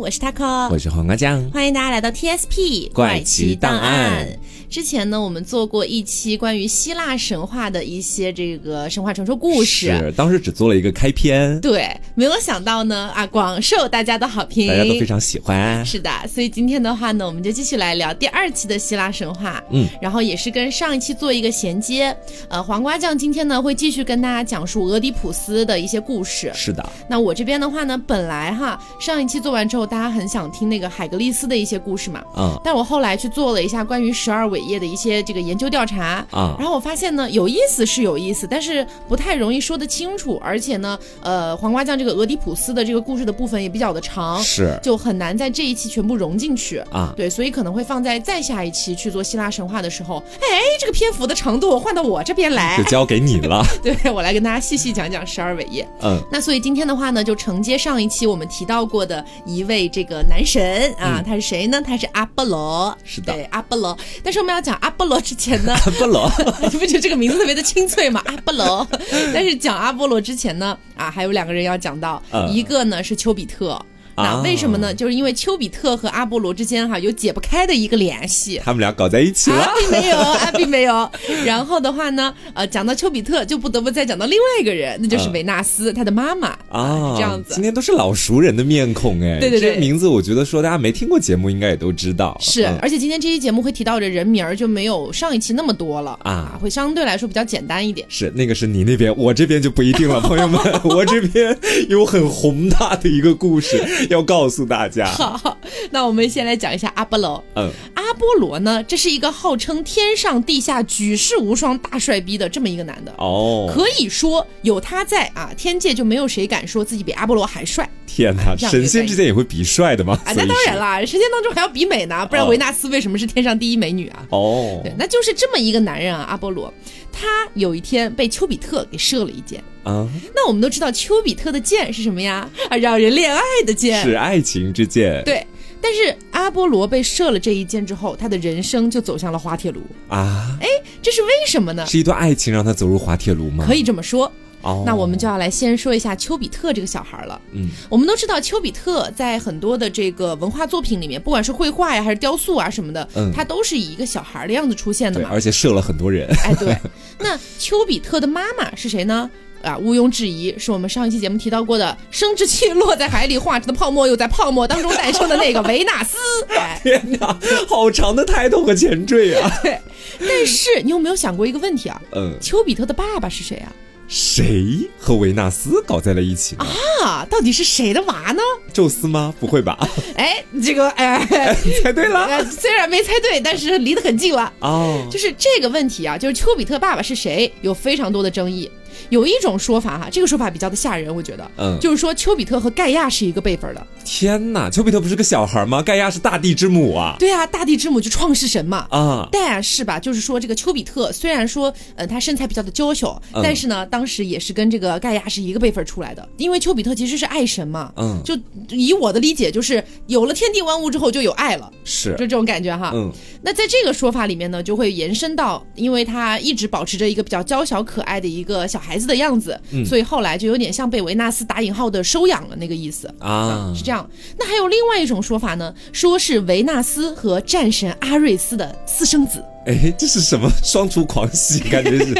我是 taco，我是黄瓜酱，欢迎大家来到 TSP 怪奇档案。之前呢，我们做过一期关于希腊神话的一些这个神话传说故事。是当时只做了一个开篇，对，没有想到呢，啊，广受大家的好评，大家都非常喜欢。是的，所以今天的话呢，我们就继续来聊第二期的希腊神话。嗯，然后也是跟上一期做一个衔接。呃，黄瓜酱今天呢会继续跟大家讲述俄狄浦斯的一些故事。是的，那我这边的话呢，本来哈上一期做完之后，大家很想听那个海格力斯的一些故事嘛。嗯但我后来去做了一下关于十二伟业的一些这个研究调查啊然后我发现呢，有意思是有意思，但是不太容易说得清楚，而且呢，呃，黄瓜酱这个俄狄浦斯的这个故事的部分也比较的长，是就很难在这一期全部融进去啊对，所以可能会放在再下一期去做希腊神话的时候，哎，这个篇幅的长度换到我这边来 就，交给你了。对我来跟大家细细讲讲十二伟业。嗯，那所以今天的话呢，就承接上一期我们提到过的一位这个男神啊，他是谁呢？他是阿波罗。是的对，阿波罗。但是我们要讲阿波罗之前呢，阿波罗，你不觉得这个名字特别的清脆吗？阿波罗。但是讲阿波罗之前呢，啊，还有两个人要讲到，嗯一个呢是丘比特。那啊为什么呢？就是因为丘比特和阿波罗之间哈、有解不开的一个联系。他们俩搞在一起啊了，。并没有，啊，并没有。然后的话呢，呃，讲到丘比特，就不得不再讲到另外一个人，那就是嗯维纳斯，他的妈妈啊，这样子今。天都是老熟人的面孔哎，对对对名字我觉得说大家没听过节目应该也都知道，是，嗯而且今天这期节目会提到的人名儿就没有上一期那么多了啊会相对来说比较简单一点。是那个是你那边，我这边就不一定了，朋友们，我这边有很宏大的一个故事 要告诉大家。好，那我们先来讲一下阿波罗。嗯，阿波罗呢，这是一个号称天上地下举世无双大帅逼的这么一个男的。哦，可以说有他在啊，天界就没有谁敢说自己比阿波罗还帅天哪，神仙之间也会比帅的吗？啊！那当然。啦，神仙当中还要比美呢，不然哦维纳斯为什么是天上第一美女啊？哦对，那就是这么一个男人啊，阿波罗，他有一天被丘比特给射了一箭。啊，那我们都知道丘比特的箭是什么呀？啊，让人恋爱的箭。是爱情之箭。对，但是阿波罗被射了这一箭之后，他的人生就走向了滑铁卢。啊，哎这是为什么呢？是一段爱情让他走入滑铁卢吗？可以这么说。哦，那我们就要来先说一下丘比特这个小孩了。嗯，我们都知道丘比特在很多的这个文化作品里面，不管是绘画呀还是雕塑啊什么的，嗯他都是以一个小孩的样子出现的对，嘛。而且射了很多人。哎，对。那丘比特的妈妈是谁呢？啊，毋庸置疑，是我们上一期节目提到过的，生殖器落在海里化成的泡沫，又在泡沫当中诞生的那个维纳斯。哎，天哪，好长的抬头和前缀啊！对。但是你有没有想过一个问题啊？嗯，丘比特的爸爸是谁啊？谁和维纳斯搞在了一起呢？啊，到底是谁的娃呢？宙斯吗？不会吧？哎，这个哎，猜对了 呃虽然没猜对，但是离得很近了。哦，就是这个问题啊，就是丘比特爸爸是谁，有非常多的争议。有一种说法哈，这个说法比较的吓人，我觉得，嗯就是说丘比特和盖亚是一个辈分的。天哪！丘比特不是个小孩吗？盖亚是大地之母啊！对啊，大地之母就创世神嘛。啊，但是吧，就是说这个丘比特虽然说，呃，他身材比较的娇小，嗯但是呢，当时也是跟这个盖亚是一个辈分出来的，因为丘比特其实是爱神嘛。嗯就以我的理解，就是有了天地万物之后就有爱了，是就，这种感觉哈。嗯，那在这个说法里面呢，就会延伸到，因为他一直保持着一个比较娇小可爱的一个小孩子的样子，嗯所以后来就有点像被维纳斯打引号的收养了那个意思。啊，是这样，那还有另外一种说法呢，说是维纳斯和战神阿瑞斯的私生子。哎，这是什么双厨狂喜？感觉是，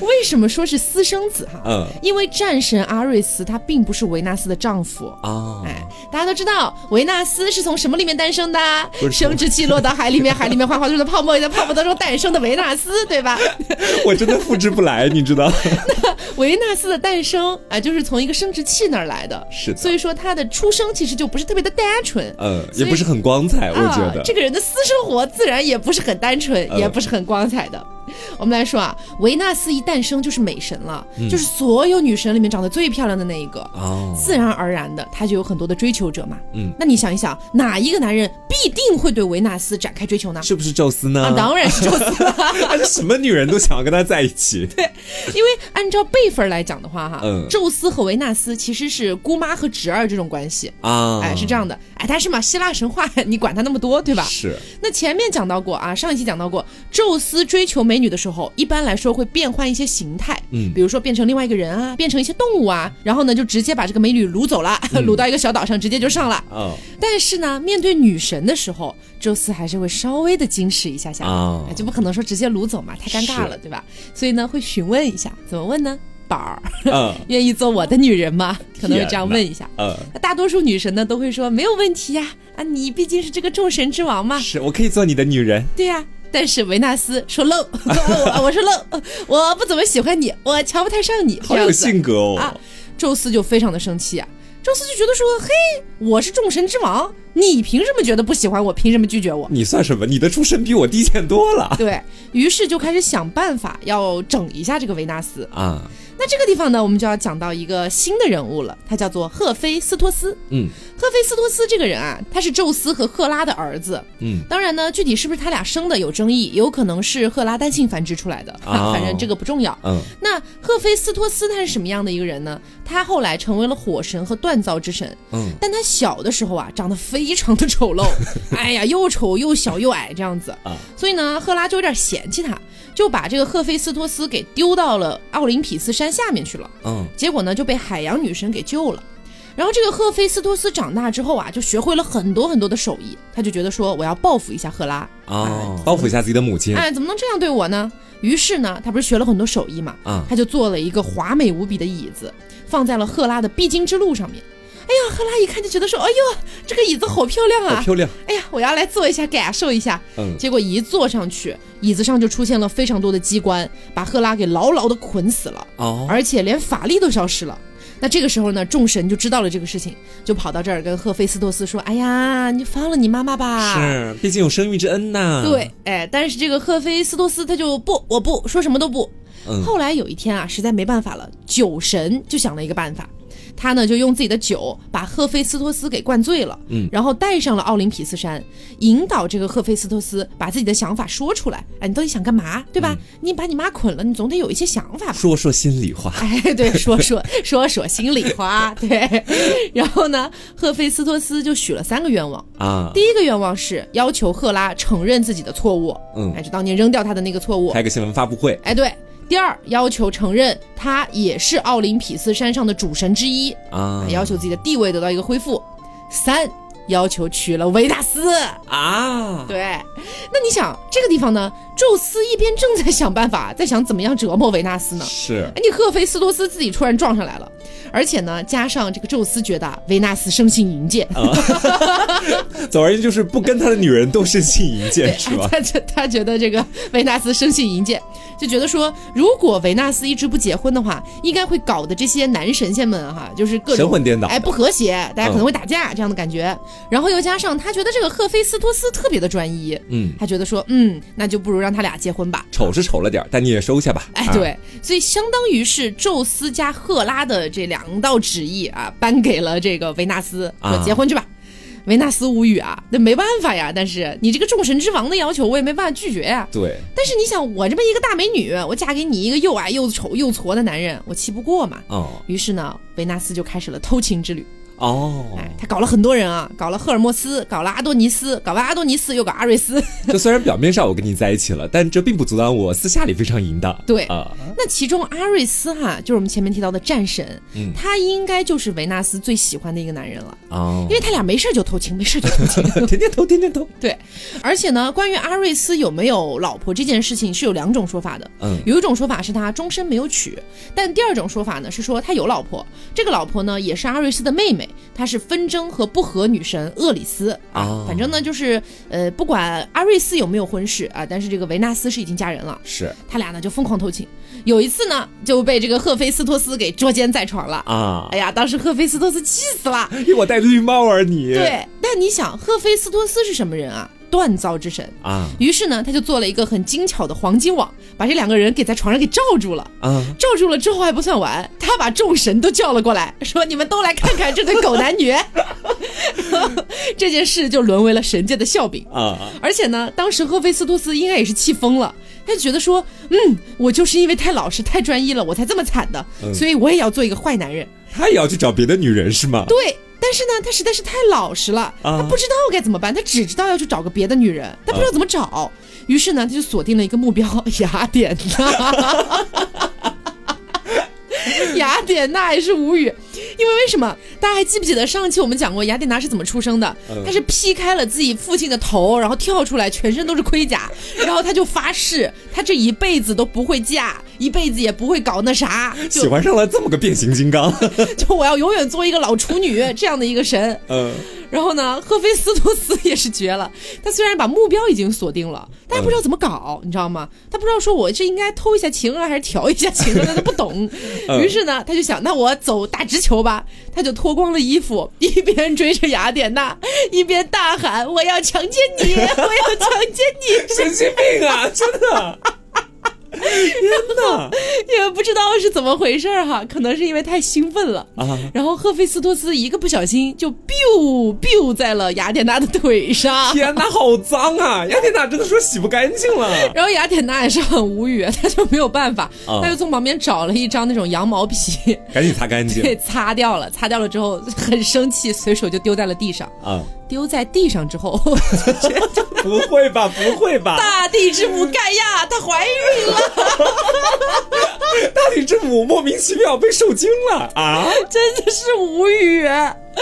为什么说是私生子哈？嗯因为战神阿瑞斯他并不是维纳斯的丈夫。啊，哎，大家都知道维纳斯是从什么里面诞生的生殖器落到海里面，海里面幻化出的泡沫，也在泡沫当中诞生的维纳斯，对吧？我真的复制不来，你知道？维纳斯的诞生啊，就是从一个生殖器那儿来的。是的所以说他的出生其实就不是特别的单纯。嗯，也不是很光彩，我觉得。啊、这个人的私生活自然也不是很单纯，嗯也不是很光彩的。我们来说啊，维纳斯一诞生就是美神了，就是所有女神里面长得最漂亮的那一个。哦，自然而然的，她就有很多的追求者嘛。嗯，那你想一想，哪一个男人必定会对维纳斯展开追求呢？是不是宙斯呢？啊，当然是宙斯了。他什么女人都想要跟他在一起。对，因为按照辈分来讲的话，哈，嗯宙斯和维纳斯其实是姑妈和侄儿这种关系。啊，哎，是这样的，哎，但是嘛，希腊神话你管他那么多，对吧？是，那前面讲到过啊，上一期讲到过，宙斯追求美女的时候，一般来说会变换一些形态，嗯比如说变成另外一个人啊，变成一些动物啊，然后呢就直接把这个美女掳走了，掳到一个小岛上，直接就上了。哦但是呢，面对女神的时候，宙斯还是会稍微的矜持一下下，啊哎就不可能说直接掳走嘛，太尴尬了，对吧？所以呢，会询问一下，怎么问呢？宝儿，嗯 愿意做我的女人吗？可能会这样问一下。嗯，那大多数女神呢都会说没有问题呀，啊，你毕竟是这个众神之王嘛，是我可以做你的女人。对呀、但是维纳斯说漏，我我说漏，我不怎么喜欢你，我瞧不太上你，好有性格哦。啊。宙斯就非常的生气啊，宙斯就觉得说，嘿，我是众神之王，你凭什么觉得不喜欢我？凭什么拒绝我？你算什么？你的出身比我低贱多了对于是就开始想办法要整一下这个维纳斯。啊！那这个地方呢，我们就要讲到一个新的人物了，他叫做赫菲斯托斯。嗯赫菲斯托斯这个人啊，他是宙斯和赫拉的儿子。嗯，当然呢，具体是不是他俩生的有争议，有可能是赫拉单性繁殖出来的，哦反正这个不重要。嗯那赫菲斯托斯他是什么样的一个人呢？他后来成为了火神和锻造之神，嗯但他小的时候啊，长得非常的丑陋，哎呀，又丑又小又矮这样子啊，所以呢，赫拉就有点嫌弃他，就把这个赫菲斯托斯给丢到了奥林匹斯山下面去了。嗯结果呢，就被海洋女神给救了。然后这个赫菲斯托斯长大之后啊，就学会了很多很多的手艺，他就觉得说我要报复一下赫拉，哦，报复一下自己的母亲哎，怎么能这样对我呢？于是呢，他不是学了很多手艺嘛，啊他就做了一个华美无比的椅子，放在了赫拉的必经之路上面。哎呀，赫拉一看就觉得说，哎呦，这个椅子好漂亮啊！漂亮。哎呀，我要来坐一下，感受一下。嗯结果一坐上去，椅子上就出现了非常多的机关，把赫拉给牢牢的捆死了。哦而且连法力都消失了。那这个时候呢，众神就知道了这个事情，就跑到这儿跟赫菲斯托斯说：“哎呀，你放了你妈妈吧。”。是，毕竟有生育之恩呐。对，哎，但是这个赫菲斯托斯他就不，我不说什么都不。嗯后来有一天啊，实在没办法了，酒神就想了一个办法，他呢就用自己的酒把赫菲斯托斯给灌醉了，嗯然后带上了奥林匹斯山，引导这个赫菲斯托斯把自己的想法说出来。哎，你到底想干嘛，对吧？你把你妈捆了，你总得有一些想法吧？说说心里话。哎，对，说说说说心里话，对。然后呢，赫菲斯托斯就许了三个愿望。啊，第一个愿望是要求赫拉承认自己的错误，嗯哎，就当年扔掉他的那个错误。开个新闻发布会哎，对。第二，要求承认他也是奥林匹斯山上的主神之一，啊，要求自己的地位得到一个恢复。三，要求娶了维纳斯。啊，对，那你想这个地方呢？宙斯一边正在想办法，在想怎么样折磨维纳斯呢？是哎，你赫菲斯托斯自己突然撞上来了，而且呢，加上这个宙斯觉得啊维纳斯生性淫贱，总而言之就是不跟他的女人都生性淫贱，是吧？他觉他觉得这个维纳斯生性淫贱，就觉得说，如果维纳斯一直不结婚的话，应该会搞得这些男神仙们哈，就是各种神魂颠倒哎，不和谐，大家可能会打架、这样的感觉。然后又加上他觉得这个赫菲斯托斯特别的专一，嗯，他觉得说，嗯，那就不如让他俩结婚吧。丑是丑了点，但你也收下吧。哎，啊，对，所以相当于是宙斯加赫拉的这两道旨意啊，颁给了这个维纳斯，说啊结婚去吧。维纳斯无语啊，那没办法呀。但是你这个众神之王的要求，我也没办法拒绝呀。对，但是你想，我这么一个大美女，我嫁给你一个又矮又丑又矬的男人，我气不过嘛。哦于是呢，维纳斯就开始了偷情之旅。哦，哎，他搞了很多人啊，搞了赫尔墨斯，搞了阿多尼斯，搞完阿多尼斯又搞阿瑞斯。就虽然表面上我跟你在一起了，但这并不阻挡我私下里非常淫荡。对啊，那其中阿瑞斯哈，就是我们前面提到的战神，嗯他应该就是维纳斯最喜欢的一个男人了，哦因，为他俩没事就偷情，没事就偷情。天天偷，天天偷。对，而且呢，关于阿瑞斯有没有老婆这件事情是有两种说法的。嗯有一种说法是他终身没有娶，但第二种说法呢是说他有老婆，这个老婆呢也是阿瑞斯的妹妹，她是纷争和不和女神厄里斯啊。哦反正呢就是呃，不管阿瑞斯有没有婚事啊，但是这个维纳斯是已经嫁人了。是他俩呢就疯狂偷情，有一次呢就被这个赫菲斯托斯给捉奸在床了。啊哎，呀，当时赫菲斯托斯气死了。因为我戴绿帽啊你。对，但你想，赫菲斯托斯是什么人啊？锻造之神。啊于是呢，他就做了一个很精巧的黄金网，把这两个人给在床上给罩住了。啊，罩住了之后还不算完，他把众神都叫了过来，说：“你们都来看看这对狗男女。”这件事就沦为了神界的笑柄。啊，而且呢，当时赫菲斯托斯应该也是气疯了，他就觉得说：“嗯，我就是因为太老实、太专一了，我才这么惨的，嗯所以我也要做一个坏男人。他也要去找别的女人是吗？对，但是呢，他实在是太老实了，啊他不知道该怎么办，他只知道要去找个别的女人，他不知道怎么找。于是呢，他就锁定了一个目标——雅典娜。雅典娜也是无语，因为为什么？大家还记不记得上期我们讲过雅典娜是怎么出生的？嗯她是劈开了自己父亲的头，然后跳出来，全身都是盔甲，然后她就发誓，她这一辈子都不会嫁，一辈子也不会搞那啥，喜欢上了这么个变形金刚。就我要永远做一个老处女这样的一个神。嗯然后呢，赫菲斯托斯也是绝了。他虽然把目标已经锁定了，但是不知道怎么搞，你知道吗？他不知道说我是应该偷一下情啊，还是调一下情啊，他都不懂。嗯于是呢，他就想，那我走打直球吧。他就脱光了衣服，一边追着雅典娜，一边大喊：“我要强奸你！我要强奸你！”神经病啊！真的。天哪！也不知道是怎么回事儿哈，可能是因为太兴奋了。啊，然后赫菲斯托斯一个不小心就 biu biu 在了雅典娜的腿上，天哪，好脏啊！雅典娜真的说洗不干净了。然后雅典娜也是很无语，她就没有办法，啊她就从旁边找了一张那种羊毛皮，赶紧擦干净 对擦掉了，擦掉了之后很生气，随手就丢在了地上。啊！丢在地上之后，不会吧？不会吧？大地之母盖亚她怀孕了，大地之母莫名其妙被受惊了啊！真的是无语。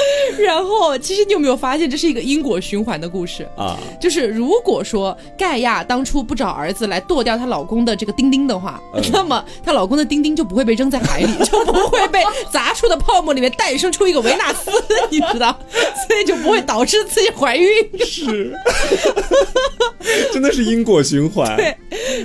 然后，其实你有没有发现，这是一个因果循环的故事？啊，就是如果说盖亚当初不找儿子来剁掉她老公的这个丁丁的话，嗯。那么她老公的丁丁就不会被扔在海里，就不会被砸出的泡沫里面诞生出一个维纳斯，你知道，所以就不会导致自己怀孕。是，真的是因果循环。对，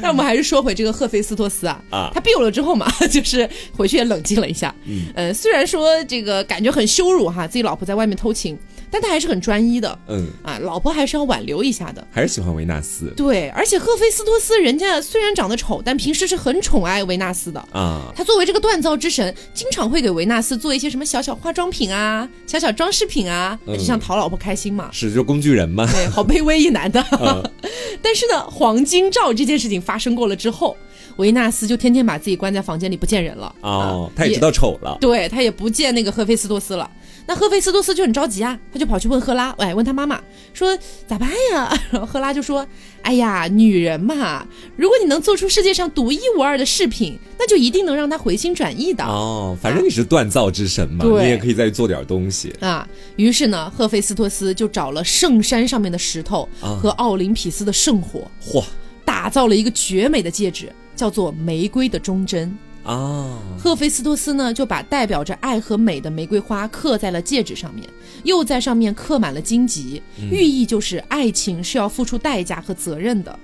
那我们还是说回这个赫菲斯托斯啊，啊。他 biu 了之后嘛，就是回去也冷静了一下，嗯，呃，虽然说这个感觉很羞辱哈，自己老婆在外面偷情，但他还是很专一的，嗯，啊，老婆还是要挽留一下的。还是喜欢维纳斯对，而且赫菲斯托斯人家虽然长得丑，但平时是很宠爱维纳斯的。啊。他作为这个锻造之神，经常会给维纳斯做一些什么小小化妆品啊、小小装饰品啊，嗯就像讨老婆开心嘛。是就工具人嘛？对，好卑微一男的。嗯 但是呢，黄金罩这件事情发生过了之后，维纳斯就天天把自己关在房间里不见人了。哦啊，他也知道丑了。对他也不见那个赫菲斯托斯了。那赫菲斯托斯就很着急啊，他就跑去问赫拉，哎，问他妈妈说咋办呀？然后赫拉就说，哎呀，女人嘛，如果你能做出世界上独一无二的饰品，那就一定能让她回心转意的。哦，反正你是锻造之神嘛，对你也可以再做点东西。啊，于是呢，赫菲斯托斯就找了圣山上面的石头啊和奥林匹斯的圣火，嚯打造了一个绝美的戒指，叫做玫瑰的忠贞。啊，赫菲斯托斯呢，就把代表着爱和美的玫瑰花刻在了戒指上面，又在上面刻满了荆棘，寓意就是爱情是要付出代价和责任的。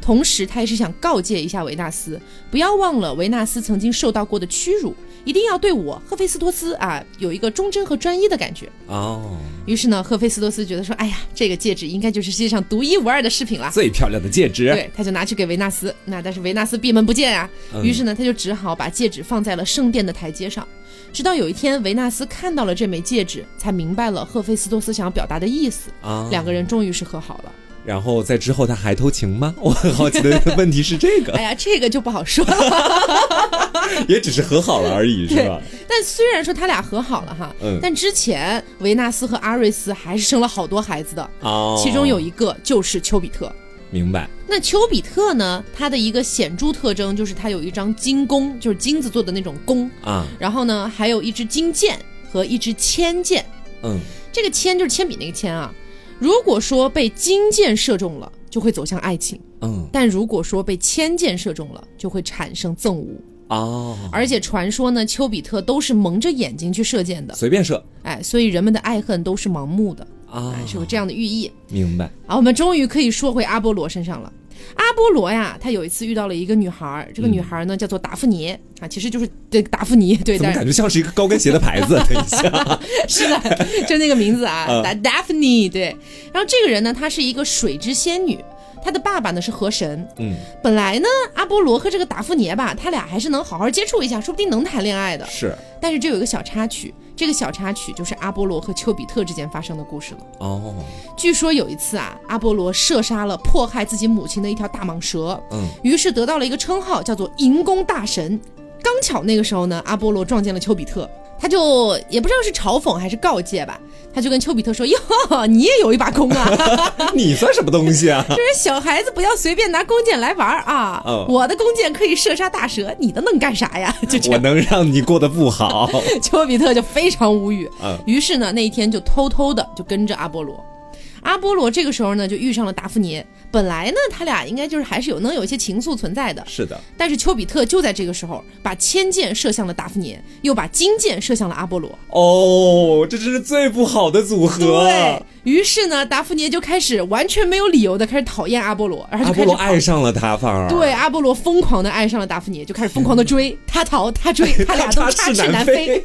同时，他也是想告诫一下维纳斯，不要忘了维纳斯曾经受到过的屈辱，一定要对我赫菲斯托斯啊有一个忠贞和专一的感觉。哦，于是呢，赫菲斯托斯觉得说，哎呀，这个戒指应该就是世界上独一无二的饰品了。最漂亮的戒指。对，他就拿去给维纳斯，那但是维纳斯闭门不见啊，嗯于是呢，他就只好把戒指放在了圣殿的台阶上。直到有一天，维纳斯看到了这枚戒指，才明白了赫菲斯托斯想要表达的意思。啊，两个人终于是和好了。然后在之后他还偷情吗？我很好奇的问题是这个哎，呀，这个就不好说了。也只是和好了而已，是吧？但虽然说他俩和好了哈，嗯但之前维纳斯和阿瑞斯还是生了好多孩子的，哦，其中有一个就是丘比特。明白那丘比特呢，它的一个显著特征就是它有一张金弓，就是金子做的那种弓，啊，然后呢，还有一支金箭和一支铅箭。嗯，这个铅就是铅笔那个铅啊。如果说被金箭射中了，就会走向爱情；嗯，但如果说被铅箭射中了，就会产生憎恶。哦，而且传说呢，丘比特都是蒙着眼睛去射箭的，随便射。哎，所以人们的爱恨都是盲目的，啊。哎，，是有这样的寓意。明白。好，我们终于可以说回阿波罗身上了。阿波罗呀，他有一次遇到了一个女孩儿，这个女孩儿呢叫做达芙妮啊，其实就是对达芙妮，对，怎么但感觉像是一个高跟鞋的牌子？等一下，是的，就那个名字啊，嗯达达芙妮，对。然后这个人呢，她是一个水之仙女，她的爸爸呢是河神。嗯，本来呢，阿波罗和这个达芙妮吧，他俩还是能好好接触一下，说不定能谈恋爱的。是但是这有一个小插曲，这个小插曲就是阿波罗和丘比特之间发生的故事了。哦，据说有一次啊，阿波罗射杀了迫害自己母亲的一条大蟒蛇，嗯，于是得到了一个称号，叫做银弓大神。刚巧那个时候呢，阿波罗撞见了丘比特，他就也不知道是嘲讽还是告诫吧，他就跟丘比特说：“哟，你也有一把弓啊，你算什么东西啊？这是小孩子不要随便拿弓箭来玩儿啊！嗯我的弓箭可以射杀大蛇，你的能干啥呀？” 就这样，我能让你过得不好。丘比特就非常无语。嗯于是呢，那一天就偷偷的就跟着阿波罗。阿波罗这个时候呢，就遇上了达芙妮。本来呢，他俩应该就是还是有能有一些情愫存在的，是的，但是丘比特就在这个时候把铅箭射向了达芙妮，又把金箭射向了阿波罗。哦，这真是最不好的组合。对于是呢，达芙妮就开始完全没有理由的开始讨厌阿波罗，然后阿波罗就开始跑爱上了他，反而对，阿波罗疯狂的爱上了达芙妮，就开始疯狂的 追，他逃他追，他俩都插插翅难飞。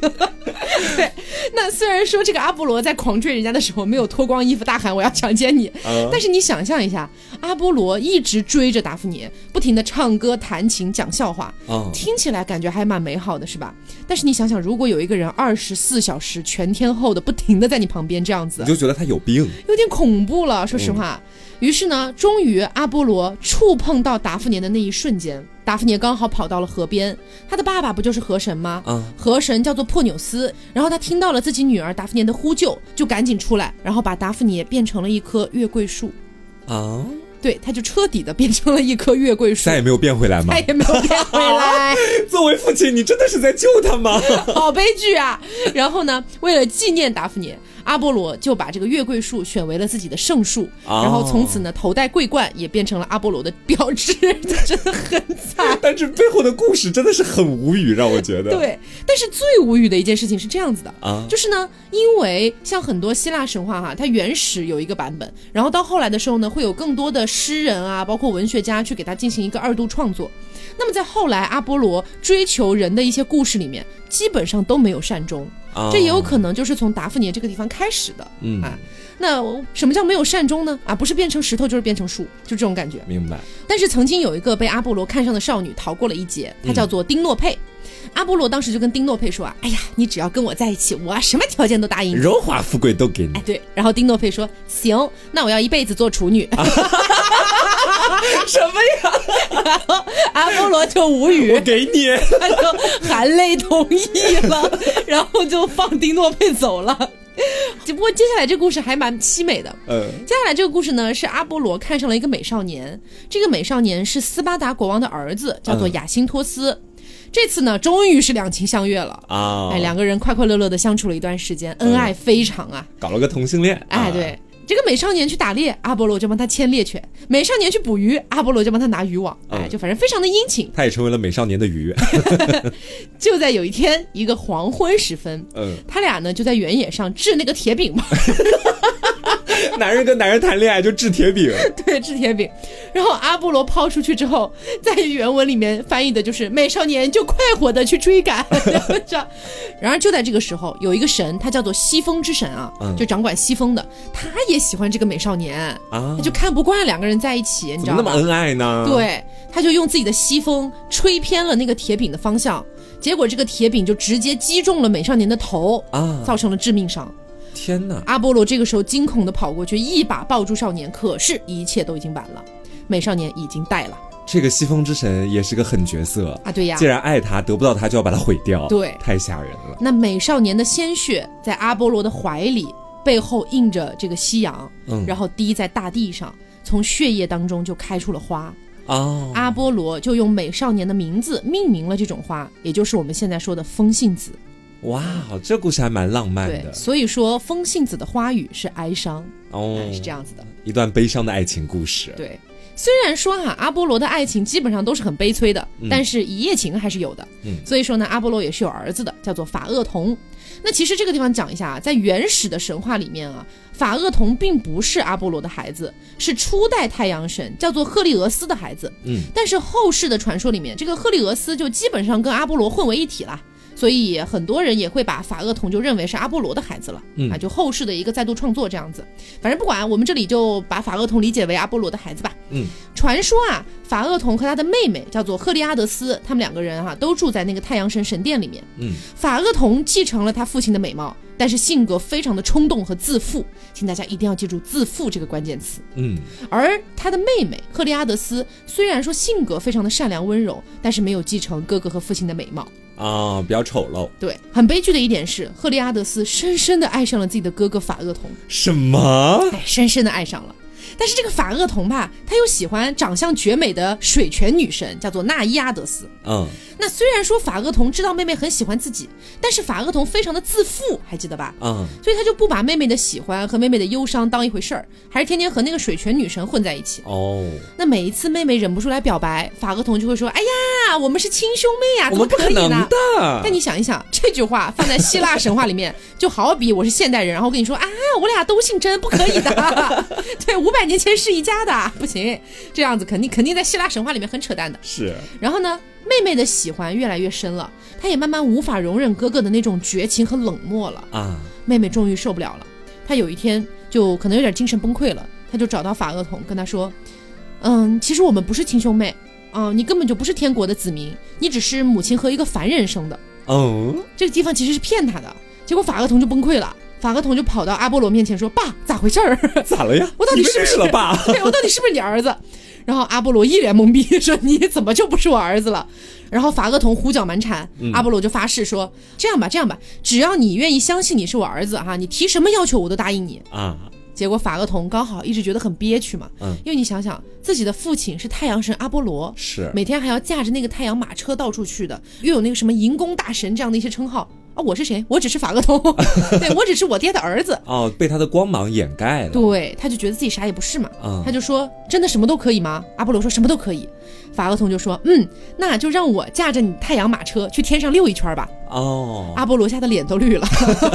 对，那虽然说这个阿波罗在狂追人家的时候没有脱光衣服大喊我要强奸你，嗯但是你想象一下，阿波罗一直追着达芙妮，不停的唱歌、弹琴、讲笑话，嗯听起来感觉还蛮美好的，是吧？但是你想想，如果有一个人二十四小时全天候的不停的在你旁边这样子你，就觉得他有病。有点恐怖了，说实话。于是呢，终于阿波罗触碰到达芙妮的那一瞬间，达芙妮刚好跑到了河边，他的爸爸不就是河神吗？啊河神叫做珀纽斯，然后他听到了自己女儿达芙妮的呼救，就赶紧出来，然后把达芙妮变成了一棵月桂树。啊，对，他就彻底的变成了一棵月桂树再，也没有变回来吗再？也没有变回来。作为父亲，你真的是在救他吗？好悲剧啊！然后呢，为了纪念达芙妮，阿波罗就把这个月桂树选为了自己的圣树，哦然后从此呢，头戴桂冠也变成了阿波罗的标志，这真的很惨。但是背后的故事真的是很无语，让我觉得。对，但是最无语的一件事情是这样子的。啊，就是呢，因为像很多希腊神话哈，它原始有一个版本，然后到后来的时候呢，会有更多的诗人啊，包括文学家去给它进行一个二度创作。那么在后来阿波罗追求人的一些故事里面，基本上都没有善终，啊这也有可能就是从达芙妮这个地方开始的。嗯啊，那什么叫没有善终呢？啊，不是变成石头就是变成树，就这种感觉。明白。但是曾经有一个被阿波罗看上的少女逃过了一劫，她叫做丁诺佩。阿波罗当时就跟丁诺佩说啊，哎呀，你只要跟我在一起，我什么条件都答应你。荣华富贵都给你哎，，对，然后丁诺佩说行，那我要一辈子做处女。什么呀？然后阿波罗就无语我，给你。他就含泪同意了，然后就放丁诺佩走了。只不过接下来这故事还蛮凄美的。嗯接下来这个故事呢，是阿波罗看上了一个美少年，这个美少年是斯巴达国王的儿子，叫做嗯雅辛托斯。这次呢，终于是两情相悦了。啊，哎，两个人快快乐乐的相处了一段时间，恩爱非常啊。搞了个同性恋。哎，啊，对，这个美少年去打猎，阿波罗就帮他牵猎犬；美少年去捕鱼，阿波罗就帮他拿渔网。哎，嗯就反正非常的殷勤。他也成为了美少年的鱼。就在有一天，一个黄昏时分，嗯，他俩呢就在原野上制那个铁饼嘛，男人跟男人谈恋爱就掷铁饼。对，掷铁饼。然后阿波罗抛出去之后，在原文里面翻译的就是美少年就快活的去追赶。这 样然而就在这个时候，有一个神，他叫做西风之神啊，嗯就掌管西风的，他也喜欢这个美少年，啊他就看不惯两个人在一起，你知道吗？那么恩爱呢？，对，他就用自己的西风吹偏了那个铁饼的方向，结果这个铁饼就直接击中了美少年的头，啊，造成了致命伤。天哪！阿波罗这个时候惊恐的跑过去，一把抱住少年，可是，一切都已经晚了，美少年已经带了这个西风之神也是个狠角色，啊！对呀既，然爱他，得不到他就要把他毁掉，对太吓人了。那美少年的鲜血在阿波罗的怀里，背后映着这个夕阳，嗯然后滴在大地上，从血液当中就开出了花。哦，阿波罗就用美少年的名字命名了这种花，也就是我们现在说的风信子。哇，这故事还蛮浪漫对，的所以说风信子的花语是哀伤，哦哎，是这样子的。一段悲伤的爱情故事。对，虽然说哈、阿波罗的爱情基本上都是很悲催的，但是一夜情还是有的。嗯所以说呢，阿波罗也是有儿子的，叫做法厄同。那其实这个地方讲一下啊，在原始的神话里面啊，法厄同并不是阿波罗的孩子，是初代太阳神叫做赫利俄斯的孩子。嗯，但是后世的传说里面，这个赫利俄斯就基本上跟阿波罗混为一体了。所以很多人也会把法厄同就认为是阿波罗的孩子了，嗯啊，就后世的一个再度创作这样子。反正不管，我们这里就把法厄同理解为阿波罗的孩子吧。嗯，传说啊，法厄同和他的妹妹叫做赫利阿德斯，他们两个人哈、都住在那个太阳神神殿里面。嗯，法厄同继承了他父亲的美貌，但是性格非常的冲动和自负，请大家一定要记住“自负”这个关键词。嗯，而他的妹妹赫利阿德斯虽然说性格非常的善良温柔，但是没有继承哥哥和父亲的美貌。啊，比较丑陋。对，很悲剧的一点是，赫利阿德斯深深的爱上了自己的哥哥法厄同，什么？哎，深深的爱上了。但是这个法厄同吧，他又喜欢长相绝美的水泉女神，叫做纳伊阿德斯。嗯，那虽然说法厄同知道妹妹很喜欢自己，但是法厄同非常的自负，还记得吧？嗯，所以他就不把妹妹的喜欢和妹妹的忧伤当一回事儿，还是天天和那个水泉女神混在一起。哦，那每一次妹妹忍不住来表白，法厄同就会说：“哎呀，我们是亲兄妹呀，我怎么不可以呢？”的。但你想一想，这句话放在希腊神话里面，就好比我是现代人，然后跟你说啊，我俩都姓甄，不可以的。对，五百年前是一家的，不行，这样子肯定肯定在希腊神话里面很扯淡的。是，然后呢，妹妹的喜欢越来越深了，她也慢慢无法容忍哥哥的那种绝情和冷漠了。啊，妹妹终于受不了了，她有一天就可能有点精神崩溃了，她就找到法厄同，跟他说：“嗯，其实我们不是亲兄妹，啊、你根本就不是天国的子民，你只是母亲和一个凡人生的。哦，这个地方其实是骗他的。”结果法厄同就崩溃了，法厄同就跑到阿波罗面前说：“爸，咋回事儿？咋了呀？我到底是不是认识了吧？对我到底是不是你儿子？”然后阿波罗一脸懵逼，说：“你怎么就不是我儿子了？”然后法厄同胡搅蛮缠，阿波罗就发誓说：“这样吧，这样吧，只要你愿意相信你是我儿子哈，你提什么要求我都答应你。”啊，结果法厄同刚好一直觉得很憋屈嘛，嗯因为你想想，自己的父亲是太阳神阿波罗，是，每天还要驾着那个太阳马车到处去的，又有那个什么银宫大神这样的一些称号啊，我是谁？我只是法厄同，对我只是我爹的儿子。哦，被他的光芒掩盖了。对，他就觉得自己啥也不是嘛，嗯他就说真的什么都可以吗？阿波罗说什么都可以，法厄同就说嗯，那就让我驾着你太阳马车去天上溜一圈吧。哦，阿波罗吓得脸都绿了，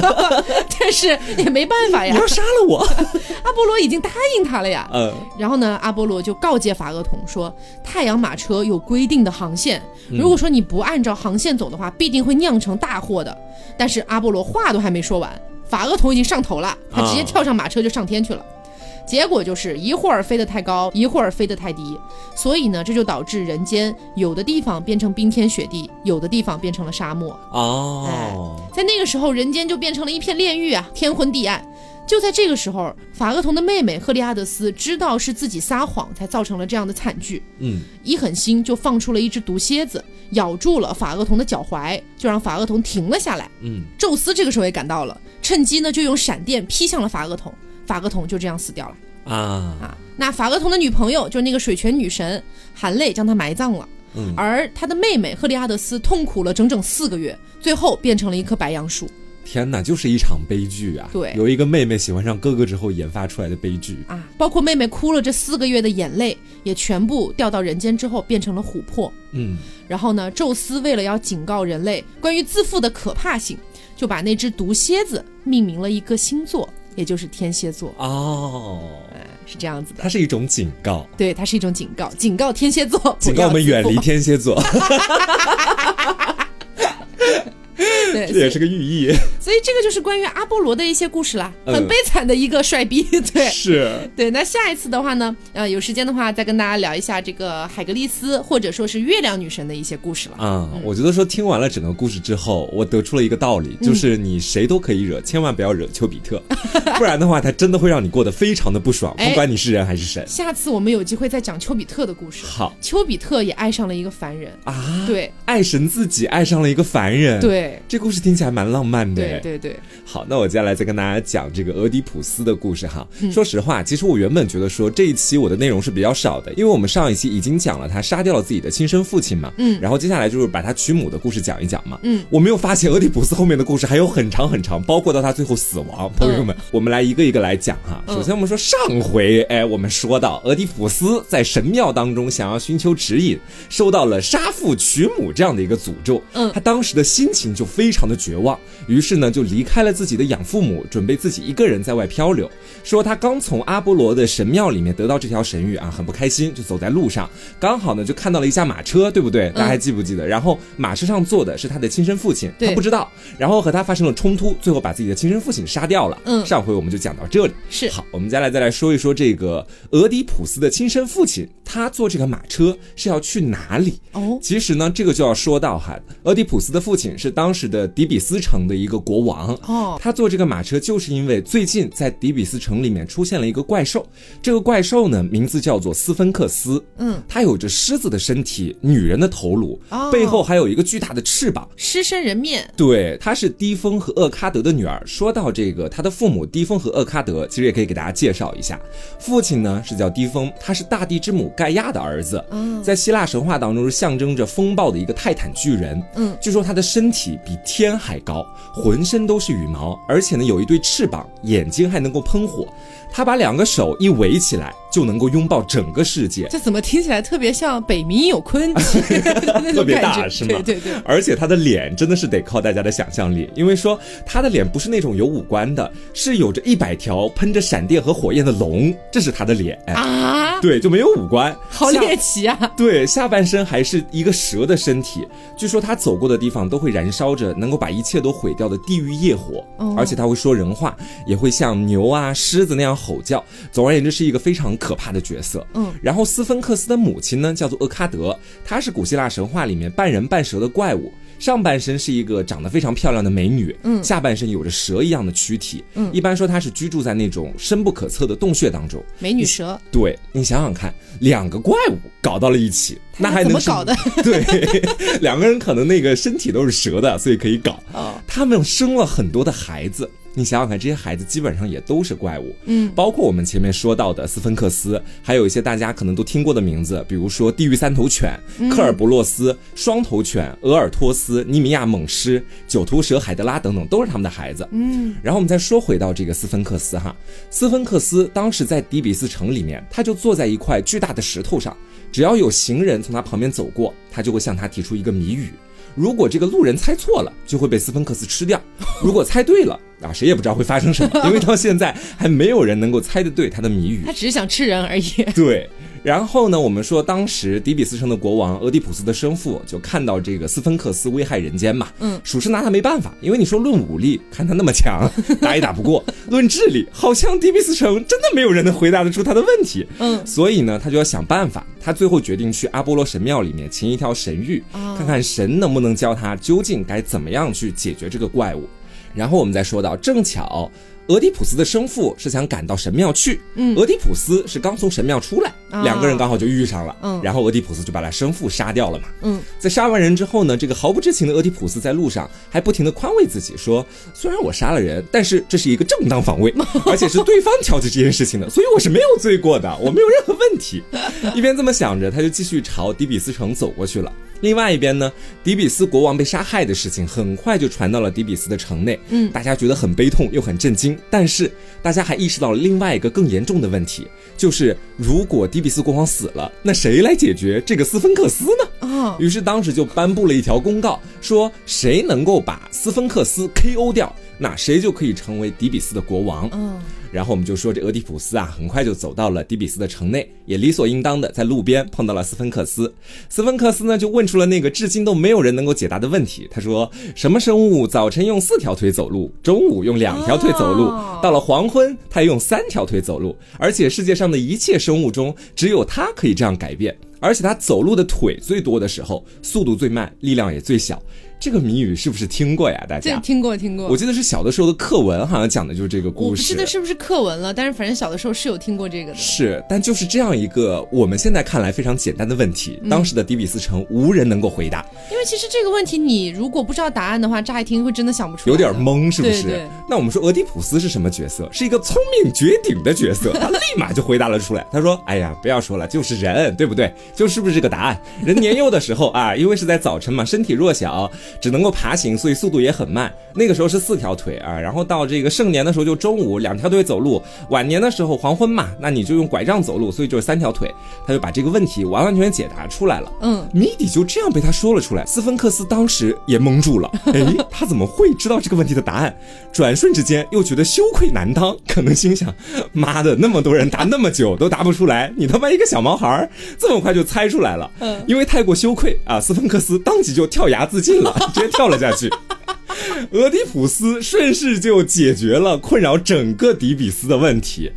但是也没办法呀你要，杀了我？阿波罗已经答应他了呀。嗯，然后呢，阿波罗就告诫法厄同说，太阳马车有规定的航线，如果说你不按照航线走的话，必定会酿成大祸的。但是阿波罗话都还没说完，法厄同已经上头了，他直接跳上马车就上天去了。结果就是一会儿飞得太高，一会儿飞得太低，所以呢，这就导致人间有的地方变成冰天雪地，有的地方变成了沙漠。哦，在那个时候，人间就变成了一片炼狱啊，天昏地暗。就在这个时候，法厄同的妹妹赫利阿德斯知道是自己撒谎才造成了这样的惨剧，嗯，一狠心就放出了一只毒蝎子，咬住了法厄同的脚踝，就让法厄同停了下来。嗯，宙斯这个时候也赶到了，趁机呢就用闪电劈向了法厄同，法厄同就这样死掉了啊，啊。那法厄同的女朋友就是那个水泉女神，含泪将他埋葬了。嗯而他的妹妹赫利阿德斯痛苦了整整四个月，最后变成了一棵白杨树。天哪，就是一场悲剧啊！对有一个妹妹喜欢上哥哥之后研发出来的悲剧。啊，包括妹妹哭了这四个月的眼泪，也全部掉到人间之后变成了琥珀。嗯，然后呢，宙斯为了要警告人类关于自负的可怕性，就把那只毒蝎子命名了一个星座，也就是天蝎座。哦，哎，是这样子的。它是一种警告，对，它是一种警告，警告天蝎座，警告我们远离。天蝎座，对，这也是个寓意。所以这个就是关于阿波罗的一些故事啦，很嗯悲惨的一个帅逼。对，是，对，那下一次的话呢，呃，有时间的话再跟大家聊一下这个海格力斯或者说是月亮女神的一些故事了。啊、我觉得说听完了整个故事之后，我得出了一个道理，就是你谁都可以惹，千万不要惹丘比特，不然的话，他真的会让你过得非常的不爽，哎不管你是人还是神。下次我们有机会再讲丘比特的故事。好丘比特也爱上了一个凡人，啊，对爱神自己爱上了一个凡人，，对，对。这故事听起来蛮浪漫的。对对对，好，那我接下来再跟大家讲这个俄狄浦斯的故事哈。嗯。说实话，其实我原本觉得说这一期我的内容是比较少的，因为我们上一期已经讲了他杀掉了自己的亲生父亲嘛，嗯。然后接下来就是把他娶母的故事讲一讲嘛，嗯，我没有发现俄狄浦斯后面的故事还有很长很长，包括到他最后死亡。朋友们，我们来一个一个来讲哈。嗯。首先我们说上回，哎，我们说到俄狄浦斯在神庙当中想要寻求指引，受到了杀父娶母这样的一个诅咒，嗯。他当时的心情就非常的绝望，于是呢就离开了自己的养父母，准备自己一个人在外漂流。说他刚从阿波罗的神庙里面得到这条神谕啊，很不开心，就走在路上，刚好呢就看到了一架马车，对不对？大家还记不记得？然后马车上坐的是他的亲生父亲，他不知道，然后和他发生了冲突，最后把自己的亲生父亲杀掉了。嗯上回我们就讲到这里。是好，我们接下来再来说一说这个俄狄浦斯的亲生父亲，他坐这个马车是要去哪里？哦，其实呢，这个就要说到哈，俄狄浦斯的父亲是当时的底比斯城的一个国王。哦他坐这个马车，就是因为最近在底比斯城里面出现了一个怪兽。这个怪兽呢，名字叫做斯芬克斯。嗯，它有着狮子的身体，女人的头颅，哦背后还有一个巨大的翅膀。狮身人面，对，她是低风和厄喀德的女儿。说到这个，他的父母低风和厄喀德，其实也可以给大家介绍一下。父亲呢是叫低风，他是大地之母盖亚的儿子，嗯在希腊神话当中是象征着风暴的一个泰坦巨人。嗯，据说他的身体比天还高，浑身都是羽毛，而且呢有一对翅膀，眼睛还能够喷火。他把两个手一围起来，就能够拥抱整个世界。这怎么听起来特别像北冥有鲲 那特别？大是吗？对对对，而且他的脸真的是得靠大家的想象力，因为说他的脸不是那种有五官的，是有着一百条喷着闪电和火焰的龙，这是他的脸。啊，对，就没有五官，好猎奇啊！对，下半身还是一个蛇的身体。据说他走过的地方都会燃烧着能够把一切都毁掉的地狱业火，哦而且他会说人话，也会像牛啊、狮子那样吼叫。总而言之，是一个非常可怕的角色。嗯，然后斯芬克斯的母亲呢，叫做厄喀德，她是古希腊神话里面半人半蛇的怪物。上半身是一个长得非常漂亮的美女，嗯下半身有着蛇一样的躯体，嗯一般说她是居住在那种深不可测的洞穴当中。美女蛇，对你想想看，两个怪物搞到了一起，那还能怎么搞的？对，两个人可能那个身体都是蛇的，所以可以搞。哦，他们生了很多的孩子，你想想看，这些孩子基本上也都是怪物。嗯，包括我们前面说到的斯芬克斯，还有一些大家可能都听过的名字，比如说地狱三头犬、科尔伯洛斯、双头犬、俄尔托斯、尼米亚猛狮、九头蛇海德拉等等，都是他们的孩子。嗯，然后我们再说回到这个斯芬克斯哈，斯芬克斯当时在底比斯城里面，他就坐在一块巨大的石头上，只要有行人从他旁边走过，他就会向他提出一个谜语。如果这个路人猜错了，就会被斯芬克斯吃掉；如果猜对了，啊，谁也不知道会发生什么，因为到现在还没有人能够猜得对他的谜语他。只是想吃人而已。对，然后呢，我们说当时底比斯城的国王俄狄浦斯的生父就看到这个斯芬克斯危害人间嘛，嗯属实拿他没办法，因为你说论武力，看他那么强，打也打不过；论智力，好像底比斯城真的没有人能回答得出他的问题。嗯，所以呢，他就要想办法。他最后决定去阿波罗神庙里面擒一条神谕，哦看看神能不能教他究竟该怎么样去解决这个怪物。然后我们再说到，正巧俄狄浦斯的生父是想赶到神庙去，嗯俄狄浦斯是刚从神庙出来，啊两个人刚好就遇上了，嗯然后俄狄浦斯就把他生父杀掉了嘛。嗯，在杀完人之后呢，这个毫不知情的俄狄浦斯在路上还不停的宽慰自己说，虽然我杀了人，但是这是一个正当防卫，而且是对方挑起这件事情的，所以我是没有罪过的，我没有任何问题。一边这么想着，他就继续朝底比斯城走过去了。另外一边呢，迪比斯国王被杀害的事情很快就传到了迪比斯的城内，嗯。大家觉得很悲痛又很震惊，但是大家还意识到了另外一个更严重的问题，就是如果迪比斯国王死了，那谁来解决这个斯芬克斯呢？哦，于是当时就颁布了一条公告，说谁能够把斯芬克斯 KO 掉，那谁就可以成为迪比斯的国王。嗯，然后我们就说这俄狄浦斯啊，很快就走到了底比斯的城内，也理所应当的在路边碰到了斯芬克斯。斯芬克斯呢就问出了那个至今都没有人能够解答的问题。他说：什么生物早晨用四条腿走路，中午用两条腿走路，哦到了黄昏它用三条腿走路，而且世界上的一切生物中，只有它可以这样改变。而且它走路的腿最多的时候，速度最慢，力量也最小。这个谜语是不是听过呀？大这个家？听过听过。我记得是小的时候的课文，好像讲的就是这个我不故事。记得是不是课文了，但是反正小的时候是有听过这个的。是，但就是这样一个我们现在看来非常简单的问题，嗯当时的迪比斯城无人能够回答，因为其实这个问题，你如果不知道答案的话，乍一听会真的想不出来，有点。懵，是不是？对对那我们说俄狄浦斯是什么角色？是一个聪明绝顶的角色，他立马就回答了出来。他说：“哎呀，不要说了，就是人，对不对？就是不是这个答案？人年幼的时候啊，因为是在早晨嘛，身体弱小，只能够爬行，所以速度也很慢。那个时候是四条腿啊，然后到这个盛年的时候就中午两条腿走路，晚年的时候黄昏嘛，那你就用拐杖走路，所以就是三条腿。他就把这个问题完完全全解答出来了。嗯，谜底就这样被他说了出来。斯芬克斯当时也懵住了，哎，他怎么会知道这个问题的答案？转瞬之间又觉得羞愧难当，可能心想：妈的，那么多人答那么久都答不出来，你他妈一个小毛孩儿这么快就猜出来了。嗯因为太过羞愧啊，斯芬克斯当即就跳崖自尽了，直接跳了下去。俄狄浦斯顺势就解决了困扰整个底比斯的问题。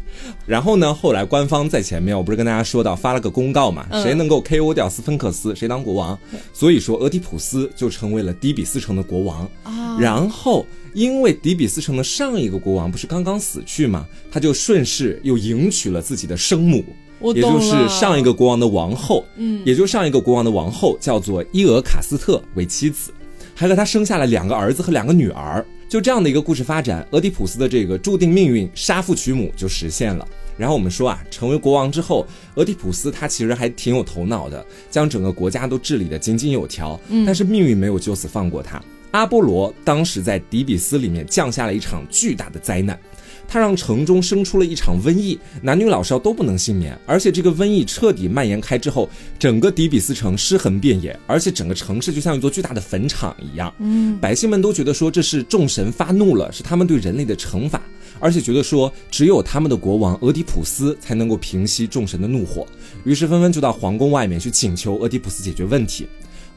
然后呢，后来官方在前面，我不是跟大家说到发了个公告嘛，嗯谁能够 KO 掉斯芬克斯，谁当国王。所以说，俄狄浦斯就成为了底比斯城的国王。啊然后，因为底比斯城的上一个国王不是刚刚死去嘛，他就顺势又迎娶了自己的生母。我也就是上一个国王的王后，嗯也就上一个国王的王后叫做伊俄卡斯特为妻子，还和他生下了两个儿子和两个女儿。就这样的一个故事发展，俄狄浦斯的这个注定命运杀父娶母就实现了。然后我们说啊，成为国王之后，俄狄浦斯他其实还挺有头脑的，将整个国家都治理得井井有条。嗯但是命运没有就此放过他。阿波罗当时在底比斯里面降下了一场巨大的灾难。它让城中生出了一场瘟疫，男女老少都不能幸免。而且这个瘟疫彻底蔓延开之后，整个底比斯城尸横遍野，而且整个城市就像一座巨大的坟场一样。嗯，百姓们都觉得说这是众神发怒了，是他们对人类的惩罚，而且觉得说只有他们的国王俄狄浦斯才能够平息众神的怒火，于是纷纷就到皇宫外面去请求俄狄浦斯解决问题。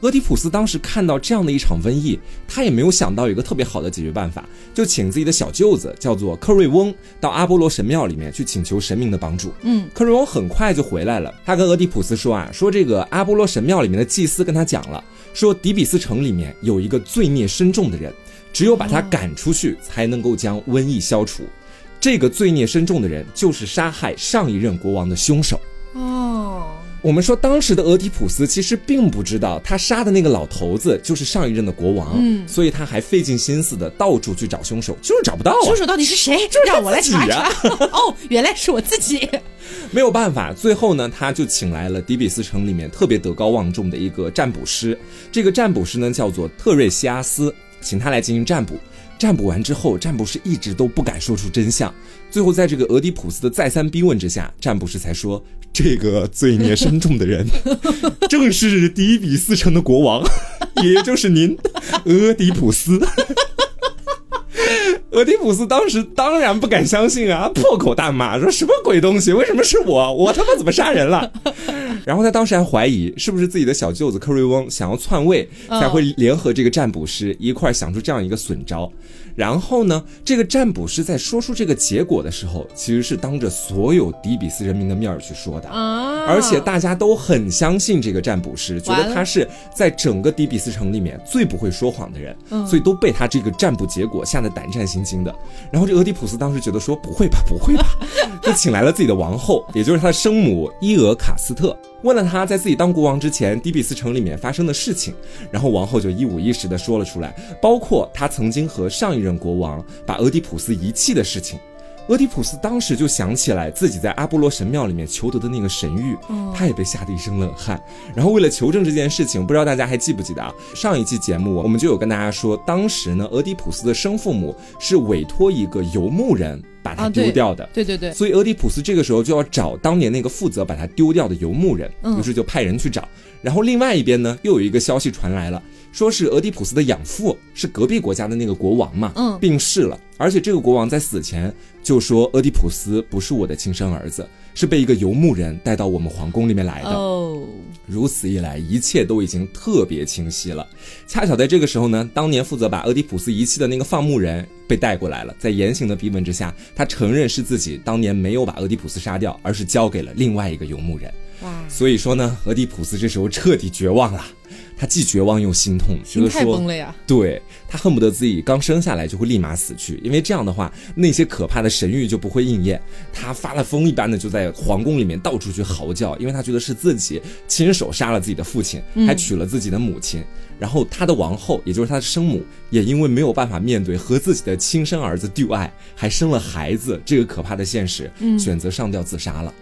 俄狄浦斯当时看到这样的一场瘟疫，他也没有想到有一个特别好的解决办法，就请自己的小舅子叫做克瑞翁到阿波罗神庙里面去请求神明的帮助。嗯，克瑞翁很快就回来了，他跟俄狄浦斯说啊，说这个阿波罗神庙里面的祭司跟他讲了，说底比斯城里面有一个罪孽深重的人，只有把他赶出去，才能够将瘟疫消除。这个罪孽深重的人，就是杀害上一任国王的凶手。哦，我们说，当时的俄狄浦斯其实并不知道他杀的那个老头子就是上一任的国王，嗯所以他还费尽心思的到处去找凶手，就是找不到啊凶，手到底是谁？就是他让我来查。哦，原来是我自己。没有办法，最后呢，他就请来了底比斯城里面特别德高望重的一个占卜师，这个占卜师呢叫做特瑞西阿斯，请他来进行占卜。占卜完之后，占卜师一直都不敢说出真相。最后，在这个俄狄浦斯的再三逼问之下，占卜师才说：“这个罪孽深重的人，正是底比斯城的国王，也就是您，俄狄浦斯。” 俄狄浦斯当时当然不敢相信啊，破口大骂，说什么鬼东西？为什么是我？我他妈怎么杀人了？然后他当时还怀疑是不是自己的小舅子克瑞翁想要篡位，才会联合这个占卜师一块儿想出这样一个损招。然后呢，这个占卜师在说出这个结果的时候，其实是当着所有底比斯人民的面儿去说的。啊，而且大家都很相信这个占卜师，觉得他是在整个底比斯城里面最不会说谎的人，嗯所以都被他这个占卜结果吓得胆战心惊的。然后这俄狄浦斯当时觉得说不会吧，不会吧，就请来了自己的王后，也就是他的生母伊俄卡斯特。问了他在自己当国王之前，底比斯城里面发生的事情，然后王后就一五一十的说了出来，包括他曾经和上一任国王把俄狄浦斯遗弃的事情。俄狄浦斯当时就想起来自己在阿波罗神庙里面求得的那个神谕，他也被吓得一身冷汗。然后为了求证这件事情，不知道大家还记不记得啊？上一期节目我们就有跟大家说，当时呢，俄狄浦斯的生父母是委托一个游牧人把他丢掉的。对对对，所以俄狄浦斯这个时候就要找当年那个负责把他丢掉的游牧人，嗯于是就派人去找。然后另外一边呢，又有一个消息传来了，说是俄狄浦斯的养父是隔壁国家的那个国王嘛，嗯病逝了，而且这个国王在死前就说俄狄浦斯不是我的亲生儿子，是被一个游牧人带到我们皇宫里面来的。哦，如此一来，一切都已经特别清晰了。恰巧在这个时候呢，当年负责把俄狄浦斯遗弃的那个放牧人被带过来了，在严刑的逼问之下，他承认是自己当年没有把俄狄浦斯杀掉，而是交给了另外一个游牧人。哇，所以说呢，俄狄浦斯这时候彻底绝望了，他既绝望又心痛，觉得说崩了呀。对他恨不得自己刚生下来就会立马死去，因为这样的话，那些可怕的神谕就不会应验。他发了疯一般的就在皇宫里面到处去嚎叫，因为他觉得是自己亲手杀了自己的父亲，还娶了自己的母亲。然后他的王后，也就是他的生母，也因为没有办法面对和自己的亲生儿子丢爱，还生了孩子这个可怕的现实，选择上吊自杀了。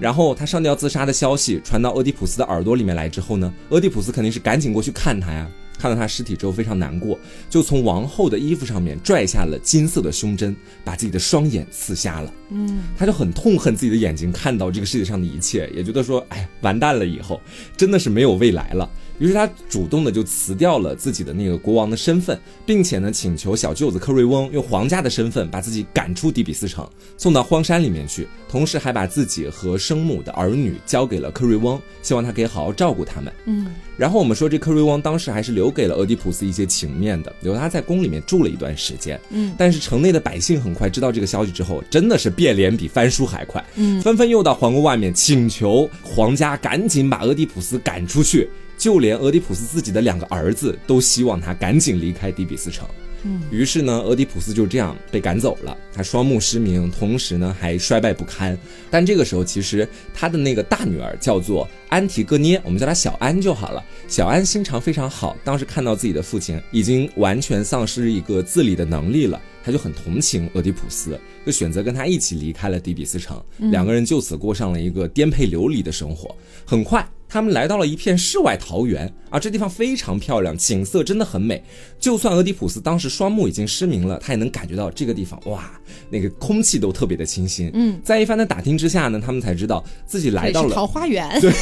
然后他上吊自杀的消息传到俄狄浦斯的耳朵里面来之后呢，俄狄浦斯肯定是赶紧过去看他呀。看到他尸体之后非常难过，就从王后的衣服上面拽下了金色的胸针，把自己的双眼刺瞎了。嗯，他就很痛恨自己的眼睛看到这个世界上的一切，也觉得说，哎，完蛋了，以后真的是没有未来了。于是他主动的就辞掉了自己的那个国王的身份，并且呢请求小舅子克瑞翁用皇家的身份把自己赶出底比斯城，送到荒山里面去，同时还把自己和生母的儿女交给了克瑞翁，希望他可以好好照顾他们。嗯，然后我们说这克瑞翁当时还是留给了俄狄浦斯一些情面的，留他在宫里面住了一段时间。嗯，但是城内的百姓很快知道这个消息之后，真的是变脸比翻书还快，嗯，纷纷又到皇宫外面请求皇家赶紧把俄狄浦斯赶出去。就连俄狄浦斯自己的两个儿子都希望他赶紧离开底比斯城。嗯，于是呢，俄狄浦斯就这样被赶走了。他双目失明，同时呢还衰败不堪。但这个时候，其实他的那个大女儿叫做安提戈涅，我们叫她小安就好了。小安心肠非常好，当时看到自己的父亲已经完全丧失一个自理的能力了，他就很同情俄狄浦斯，就选择跟他一起离开了底比斯城。两个人就此过上了一个颠沛流离的生活。很快。他们来到了一片世外桃源啊，这地方非常漂亮，景色真的很美。就算俄狄浦斯当时双目已经失明了，他也能感觉到这个地方哇，那个空气都特别的清新。嗯，在一番的打听之下呢，他们才知道自己来到了桃花源。对，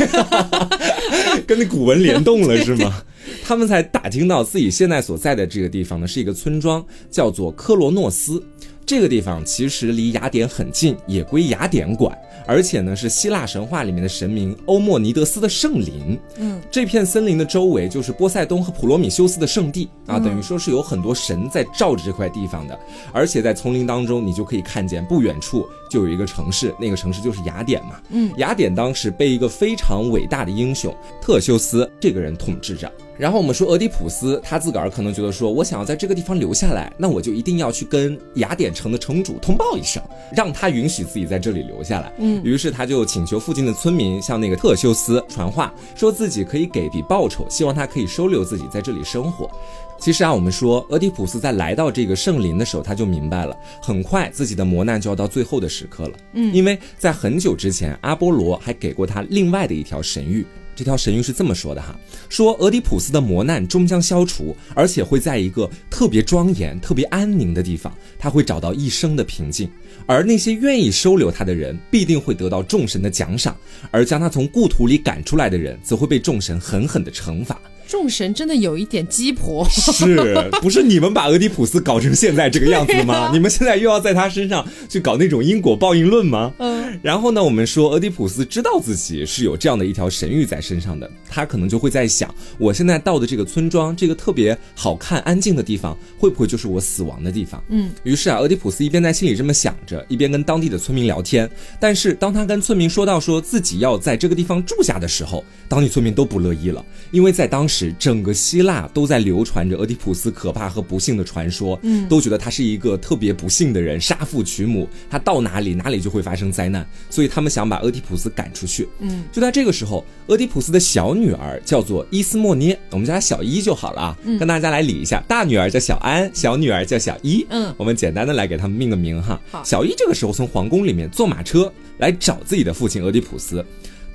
跟那古文联动了是吗？他们才打听到自己现在所在的这个地方呢，是一个村庄，叫做科罗诺斯。这个地方其实离雅典很近，也归雅典管，而且呢是希腊神话里面的神明欧莫尼德斯的圣林。嗯，这片森林的周围就是波塞冬和普罗米修斯的圣地啊，等于说是有很多神在罩着这块地方的。而且在丛林当中，你就可以看见不远处就有一个城市，那个城市就是雅典嘛。嗯，雅典当时被一个非常伟大的英雄特修斯这个人统治着。然后我们说俄狄浦斯，他自个儿可能觉得说，我想要在这个地方留下来，那我就一定要去跟雅典城的城主通报一声，让他允许自己在这里留下来。嗯于是他就请求附近的村民向那个特修斯传话，说自己可以给笔报酬，希望他可以收留自己在这里生活。其实啊，我们说俄狄浦斯在来到这个圣林的时候，他就明白了，很快自己的磨难就要到最后的时刻了。嗯因为在很久之前，阿波罗还给过他另外的一条神谕。这条神谕是这么说的哈，说俄狄浦斯的磨难终将消除，而且会在一个特别庄严、特别安宁的地方，他会找到一生的平静。而那些愿意收留他的人，必定会得到众神的奖赏；而将他从故土里赶出来的人，则会被众神狠狠的惩罚。众神真的有一点鸡婆。是不是你们把俄狄浦斯搞成现在这个样子的吗？你们现在又要在他身上去搞那种因果报应论吗？嗯，然后呢，我们说俄狄浦斯知道自己是有这样的一条神谕在身上的，他可能就会在想，我现在到的这个村庄，这个特别好看、安静的地方，会不会就是我死亡的地方？嗯，于是啊，俄狄浦斯一边在心里这么想着，一边跟当地的村民聊天。但是当他跟村民说到说自己要在这个地方住下的时候，当地村民都不乐意了，因为在当时整个希腊都在流传着俄狄浦斯可怕和不幸的传说，嗯都觉得他是一个特别不幸的人，杀父娶母，他到哪里哪里就会发生灾难，所以他们想把俄狄浦斯赶出去。嗯，就在这个时候，俄狄浦斯的小女儿叫做伊斯莫涅，我们叫她小伊就好了啊。嗯跟大家来理一下，大女儿叫小安，小女儿叫小伊。嗯我们简单的来给他们命个名哈。好小伊这个时候从皇宫里面坐马车来找自己的父亲俄狄浦斯。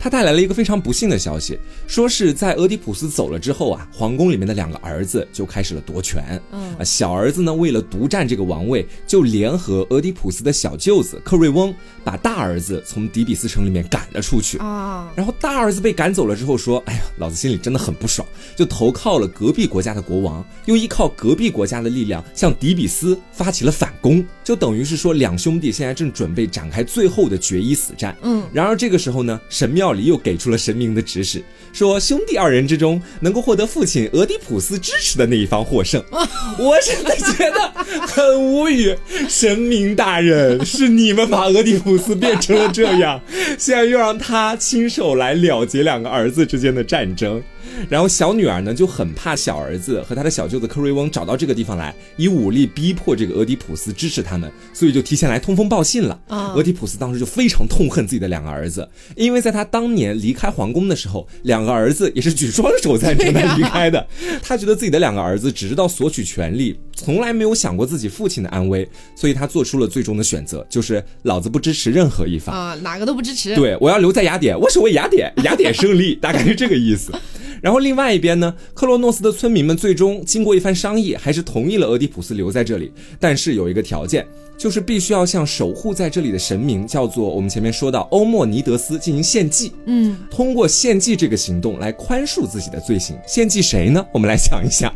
他带来了一个非常不幸的消息，说是在俄狄浦斯走了之后啊，皇宫里面的两个儿子就开始了夺权。嗯啊，小儿子呢为了独占这个王位，就联合俄狄浦斯的小舅子克瑞翁，把大儿子从底比斯城里面赶了出去。啊，然后大儿子被赶走了之后说：“哎呀，老子心里真的很不爽，就投靠了隔壁国家的国王，又依靠隔壁国家的力量向底比斯发起了反攻，就等于是说两兄弟现在正准备展开最后的决一死战。嗯，然而这个时候呢，神庙庙里又给出了神明的指使，说兄弟二人之中能够获得父亲俄狄浦斯支持的那一方获胜。我真的觉得很无语，神明大人是你们把俄狄浦斯变成了这样，现在又让他亲手来了结两个儿子之间的战争。然后小女儿呢就很怕小儿子和他的小舅子克瑞翁找到这个地方来，以武力逼迫这个俄狄浦斯支持他们，所以就提前来通风报信了。啊俄狄浦斯当时就非常痛恨自己的两个儿子，因为在他当年离开皇宫的时候，两个儿子也是举双手赞成他离开的。他觉得自己的两个儿子只知道索取权利，从来没有想过自己父亲的安危，所以他做出了最终的选择，就是老子不支持任何一方。啊，哪个都不支持。对，我要留在雅典，我守卫雅典，雅典胜利，大概是这个意思。然后另外一边呢，克洛诺斯的村民们最终经过一番商议，还是同意了俄狄浦斯留在这里，但是有一个条件，就是必须要向守护在这里的神明，叫做我们前面说到欧莫尼德斯进行献祭，嗯，通过献祭这个行动来宽恕自己的罪行。献祭谁呢？我们来想一想，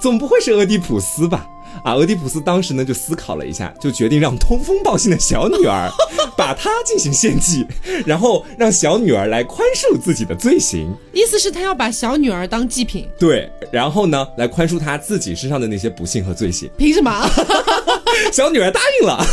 总不会是俄狄浦斯吧？啊，俄狄浦斯当时呢就思考了一下，就决定让通风报信的小女儿 把她进行献祭，然后让小女儿来宽恕自己的罪行。意思是他要把小女儿当祭品，对，然后呢来宽恕她自己身上的那些不幸和罪行。凭什么？小女儿答应了。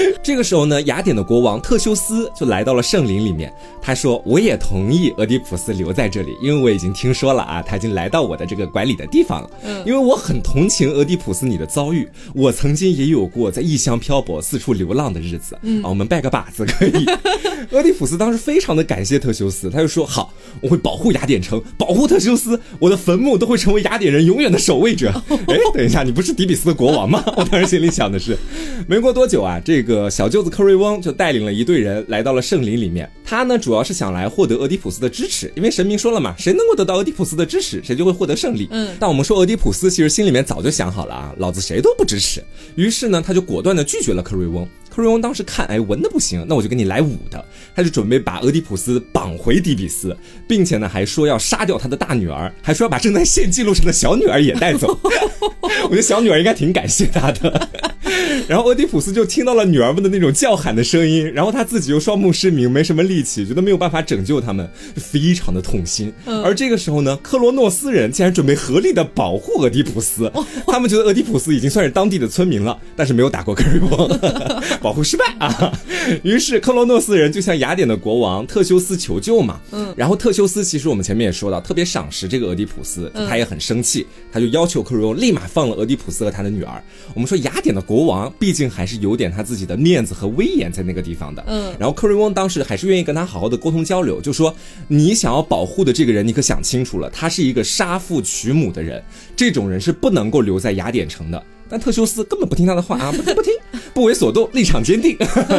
这个时候呢，雅典的国王特修斯就来到了圣林里面。他说：“我也同意俄狄浦斯留在这里，因为我已经听说了啊，他已经来到我的这个管理的地方了。嗯因为我很同情俄狄浦斯你的遭遇，我曾经也有过在异乡漂泊、四处流浪的日子。嗯，啊，我们拜个把子可以。俄狄浦斯当时非常的感谢特修斯，他就说：好，我会保护雅典城，保护特修斯，我的坟墓都会成为雅典人永远的守卫者。哎，等一下，你不是底比斯的国王吗？我当时心里想的是，没过多久啊，这个小舅子克瑞翁就带领了一队人来到了圣林里面。他呢，主要是想来获得俄狄浦斯的支持，因为神明说了嘛，谁能够得到俄狄浦斯的支持，谁就会获得胜利。嗯但我们说俄狄浦斯其实心里面早就想好了啊，老子谁都不支持。于是呢，他就果断的拒绝了克瑞翁。克瑞翁当时看，哎，文的不行，那我就给你来武的。他就准备把俄狄浦斯绑回底比斯，并且呢，还说要杀掉他的大女儿，还说要把正在献祭路上的小女儿也带走。我觉得小女儿应该挺感谢他的。然后俄狄浦斯就听到了女儿们的那种叫喊的声音，然后他自己又双目失明，没什么力气，觉得没有办法拯救他们，非常的痛心。而这个时候呢，克罗诺斯人竟然准备合力的保护俄狄浦斯，他们觉得俄狄浦斯已经算是当地的村民了，但是没有打过克瑞翁，保护失败啊。于是克罗诺斯人就向雅典的国王特修斯求救嘛。嗯，然后特修斯其实我们前面也说到，特别赏识这个俄狄浦斯，他也很生气，他就要求克瑞翁立马放了俄狄浦斯和他的女儿。我们说雅典的国王毕竟还是有点他自己的面子和威严在那个地方的。嗯然后克瑞翁当时还是愿意跟他好好的沟通交流，就说你想要保护的这个人，你可想清楚了，他是一个杀父娶母的人，这种人是不能够留在雅典城的。但特修斯根本不听他的话啊，不听不听，不为所动，立场坚定。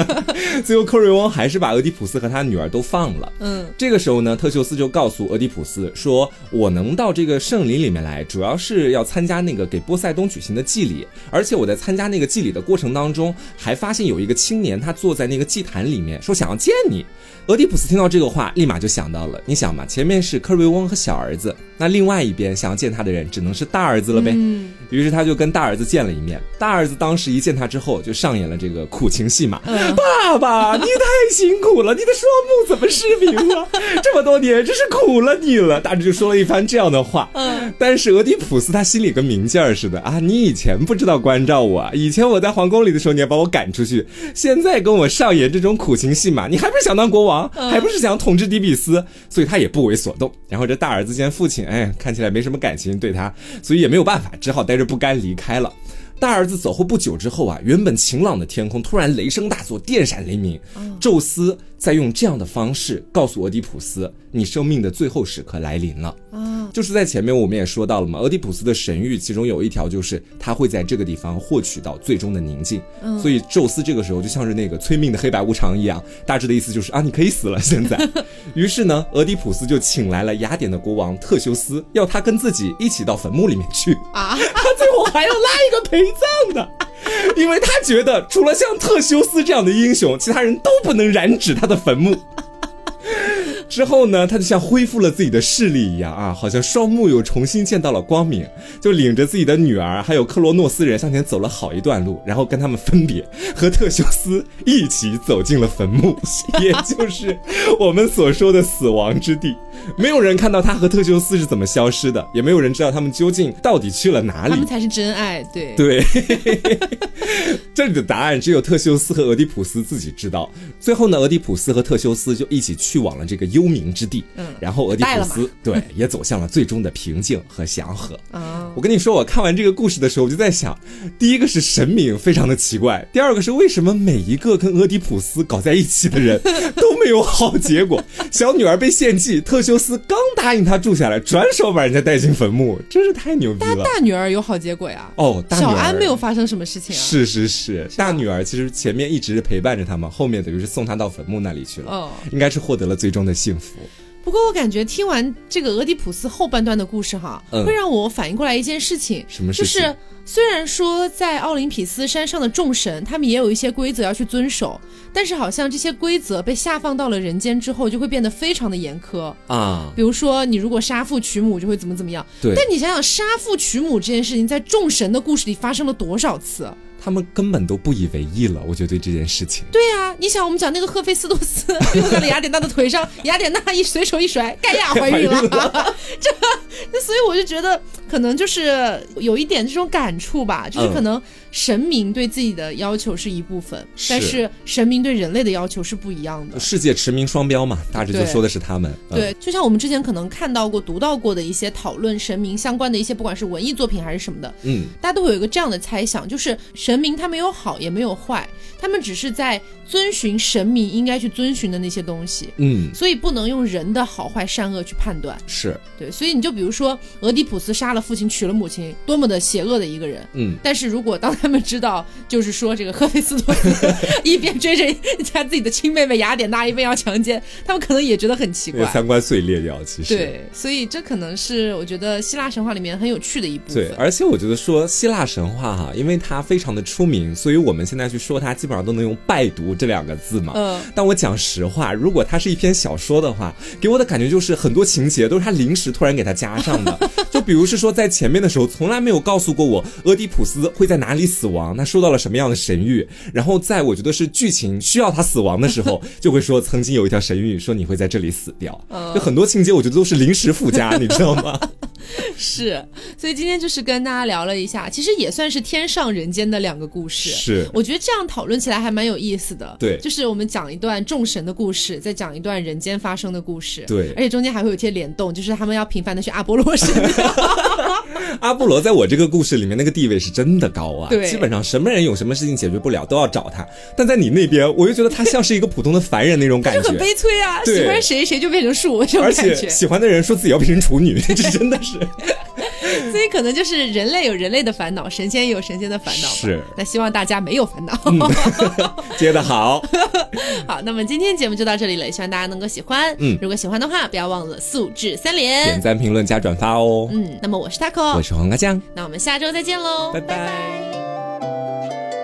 最后克瑞翁还是把俄狄浦斯和他女儿都放了。嗯这个时候呢，特修斯就告诉俄狄浦斯说：“我能到这个圣林里面来，主要是要参加那个给波塞冬举行的祭礼。而且我在参加那个祭礼的过程当中，还发现有一个青年，他坐在那个祭坛里面，说想要见你。”俄狄浦斯听到这个话，立马就想到了，你想嘛，前面是克瑞翁和小儿子，那另外一边想要见他的人，只能是大儿子了呗。嗯于是他就跟大儿子见了一面。大儿子当时一见他之后，就上演了这个苦情戏码。嗯爸爸，你太辛苦了，你的双目怎么失明了？这么多年真是苦了你了。大致就说了一番这样的话。嗯，但是俄狄浦斯他心里跟明镜似的啊，你以前不知道关照我啊，以前我在皇宫里的时候你还把我赶出去，现在跟我上演这种苦情戏码，你还不是想当国王，还不是想统治底比斯？所以他也不为所动。然后这大儿子见父亲，哎，看起来没什么感情对他，所以也没有办法，只好带着不甘离开了。大儿子走后不久之后啊，原本晴朗的天空突然雷声大作，电闪雷鸣。宙斯在用这样的方式告诉俄狄浦斯，你生命的最后时刻来临了。啊，就是在前面我们也说到了嘛，俄狄浦斯的神谕其中有一条就是他会在这个地方获取到最终的宁静。嗯所以宙斯这个时候就像是那个催命的黑白无常一样，大致的意思就是啊，你可以死了。现在，于是呢，俄狄浦斯就请来了雅典的国王特修斯，要他跟自己一起到坟墓里面去。啊，我还要拉一个陪葬的，因为他觉得除了像特修斯这样的英雄，其他人都不能染指他的坟墓。之后呢，他就像恢复了自己的视力一样啊，好像双目又重新见到了光明，就领着自己的女儿还有克罗诺斯人向前走了好一段路，然后跟他们分别，和特修斯一起走进了坟墓，也就是我们所说的死亡之地。没有人看到他和特修斯是怎么消失的，也没有人知道他们究竟到底去了哪里他们。才是真爱，对。对，这里的答案只有特修斯和俄狄浦斯自己知道。最后呢，俄狄浦斯和特修斯就一起去往了这个幽冥之地。嗯然后俄狄浦斯对也走向了最终的平静和祥和。啊，我跟你说，我看完这个故事的时候，我就在想，第一个是神明非常的奇怪，第二个是为什么每一个跟俄狄浦斯搞在一起的人 都没有好结果。小女儿被献祭，特修斯刚答应她住下来，转手把人家带进坟墓，真是太牛逼了。大女儿有好结果呀。哦，大女儿小安没有发生什么事情啊。是是是，大女儿其实前面一直陪伴着他们，后面等于是送她到坟墓那里去了，哦，应该是获得了最终的幸福。不过我感觉听完这个俄狄浦斯后半段的故事哈，嗯会让我反应过来一件事情，什么事情就是虽然说在奥林匹斯山上的众神，他们也有一些规则要去遵守，但是好像这些规则被下放到了人间之后，就会变得非常的严苛。啊，比如说，你如果杀父娶母，就会怎么怎么样。对但你想想，杀父娶母这件事情，在众神的故事里发生了多少次？他们根本都不以为意了，我觉得对这件事情。对呀、你想，我们讲那个赫菲斯托斯用在了雅典娜的腿上，雅典娜一随手一甩，盖亚怀孕了。这，那所以我就觉得，可能就是有一点这种感触吧，就是可能神明对自己的要求是一部分，是但是神明对人类的要求是不一样的。世界驰名双标嘛，大致就说的是他们。嗯对，就像我们之前可能看到过、读到过的一些讨论神明相关的一些，不管是文艺作品还是什么的，嗯，大家都会有一个这样的猜想，就是神明他没有好也没有坏，他们只是在遵循神明应该去遵循的那些东西，嗯，所以不能用人的好坏善恶去判断。是，对，所以你就比如说俄狄浦斯杀了父亲娶了母亲，多么的邪恶的一个人。嗯，但是如果当他们知道，就是说这个赫菲斯托斯 一边追着他自己的亲妹妹雅典娜，一边要强奸，他们可能也觉得很奇怪。那个三观碎裂掉，其实。对，所以这可能是我觉得希腊神话里面很有趣的一部分。对，而且我觉得说希腊神话哈，因为它非常的出名，所以我们现在去说它，基本上都能用“拜读”这两个字嘛。嗯但我讲实话，如果它是一篇小说的话，给我的感觉就是很多情节都是他临时突然给它加上的。就比如是说，在前面的时候从来没有告诉过我俄狄浦斯会在哪里死亡，他受到了什么样的神谕，然后在我觉得是剧情需要他死亡的时候，就会说曾经有一条神谕说你会在这里死掉。嗯就很多情节我觉得都是临时附加，你知道吗？是，所以今天就是跟大家聊了一下，其实也算是天上人间的两个故事。是我觉得这样讨论起来还蛮有意思的。对就是我们讲一段众神的故事，再讲一段人间发生的故事。对而且中间还会有一些联动，就是他们要频繁的去阿波罗神庙。阿波罗在我这个故事里面那个地位是真的高啊，对基本上什么人有什么事情解决不了都要找他。但在你那边，我又觉得他像是一个普通的凡人那种感觉就很，悲催啊！喜欢谁谁就变成树这种而感觉，且喜欢的人说自己要变成处女，这真的是 所以可能就是人类有人类的烦恼，神仙也有神仙的烦恼吧。是那希望大家没有烦恼。接的好。好，那么今天节目就到这里了，也希望大家能够喜欢。嗯如果喜欢的话，不要忘了素质三连点。赞、评论、加转发哦。嗯，那么我是 taco，我是黄瓜酱，那我们下周再见喽，拜拜拜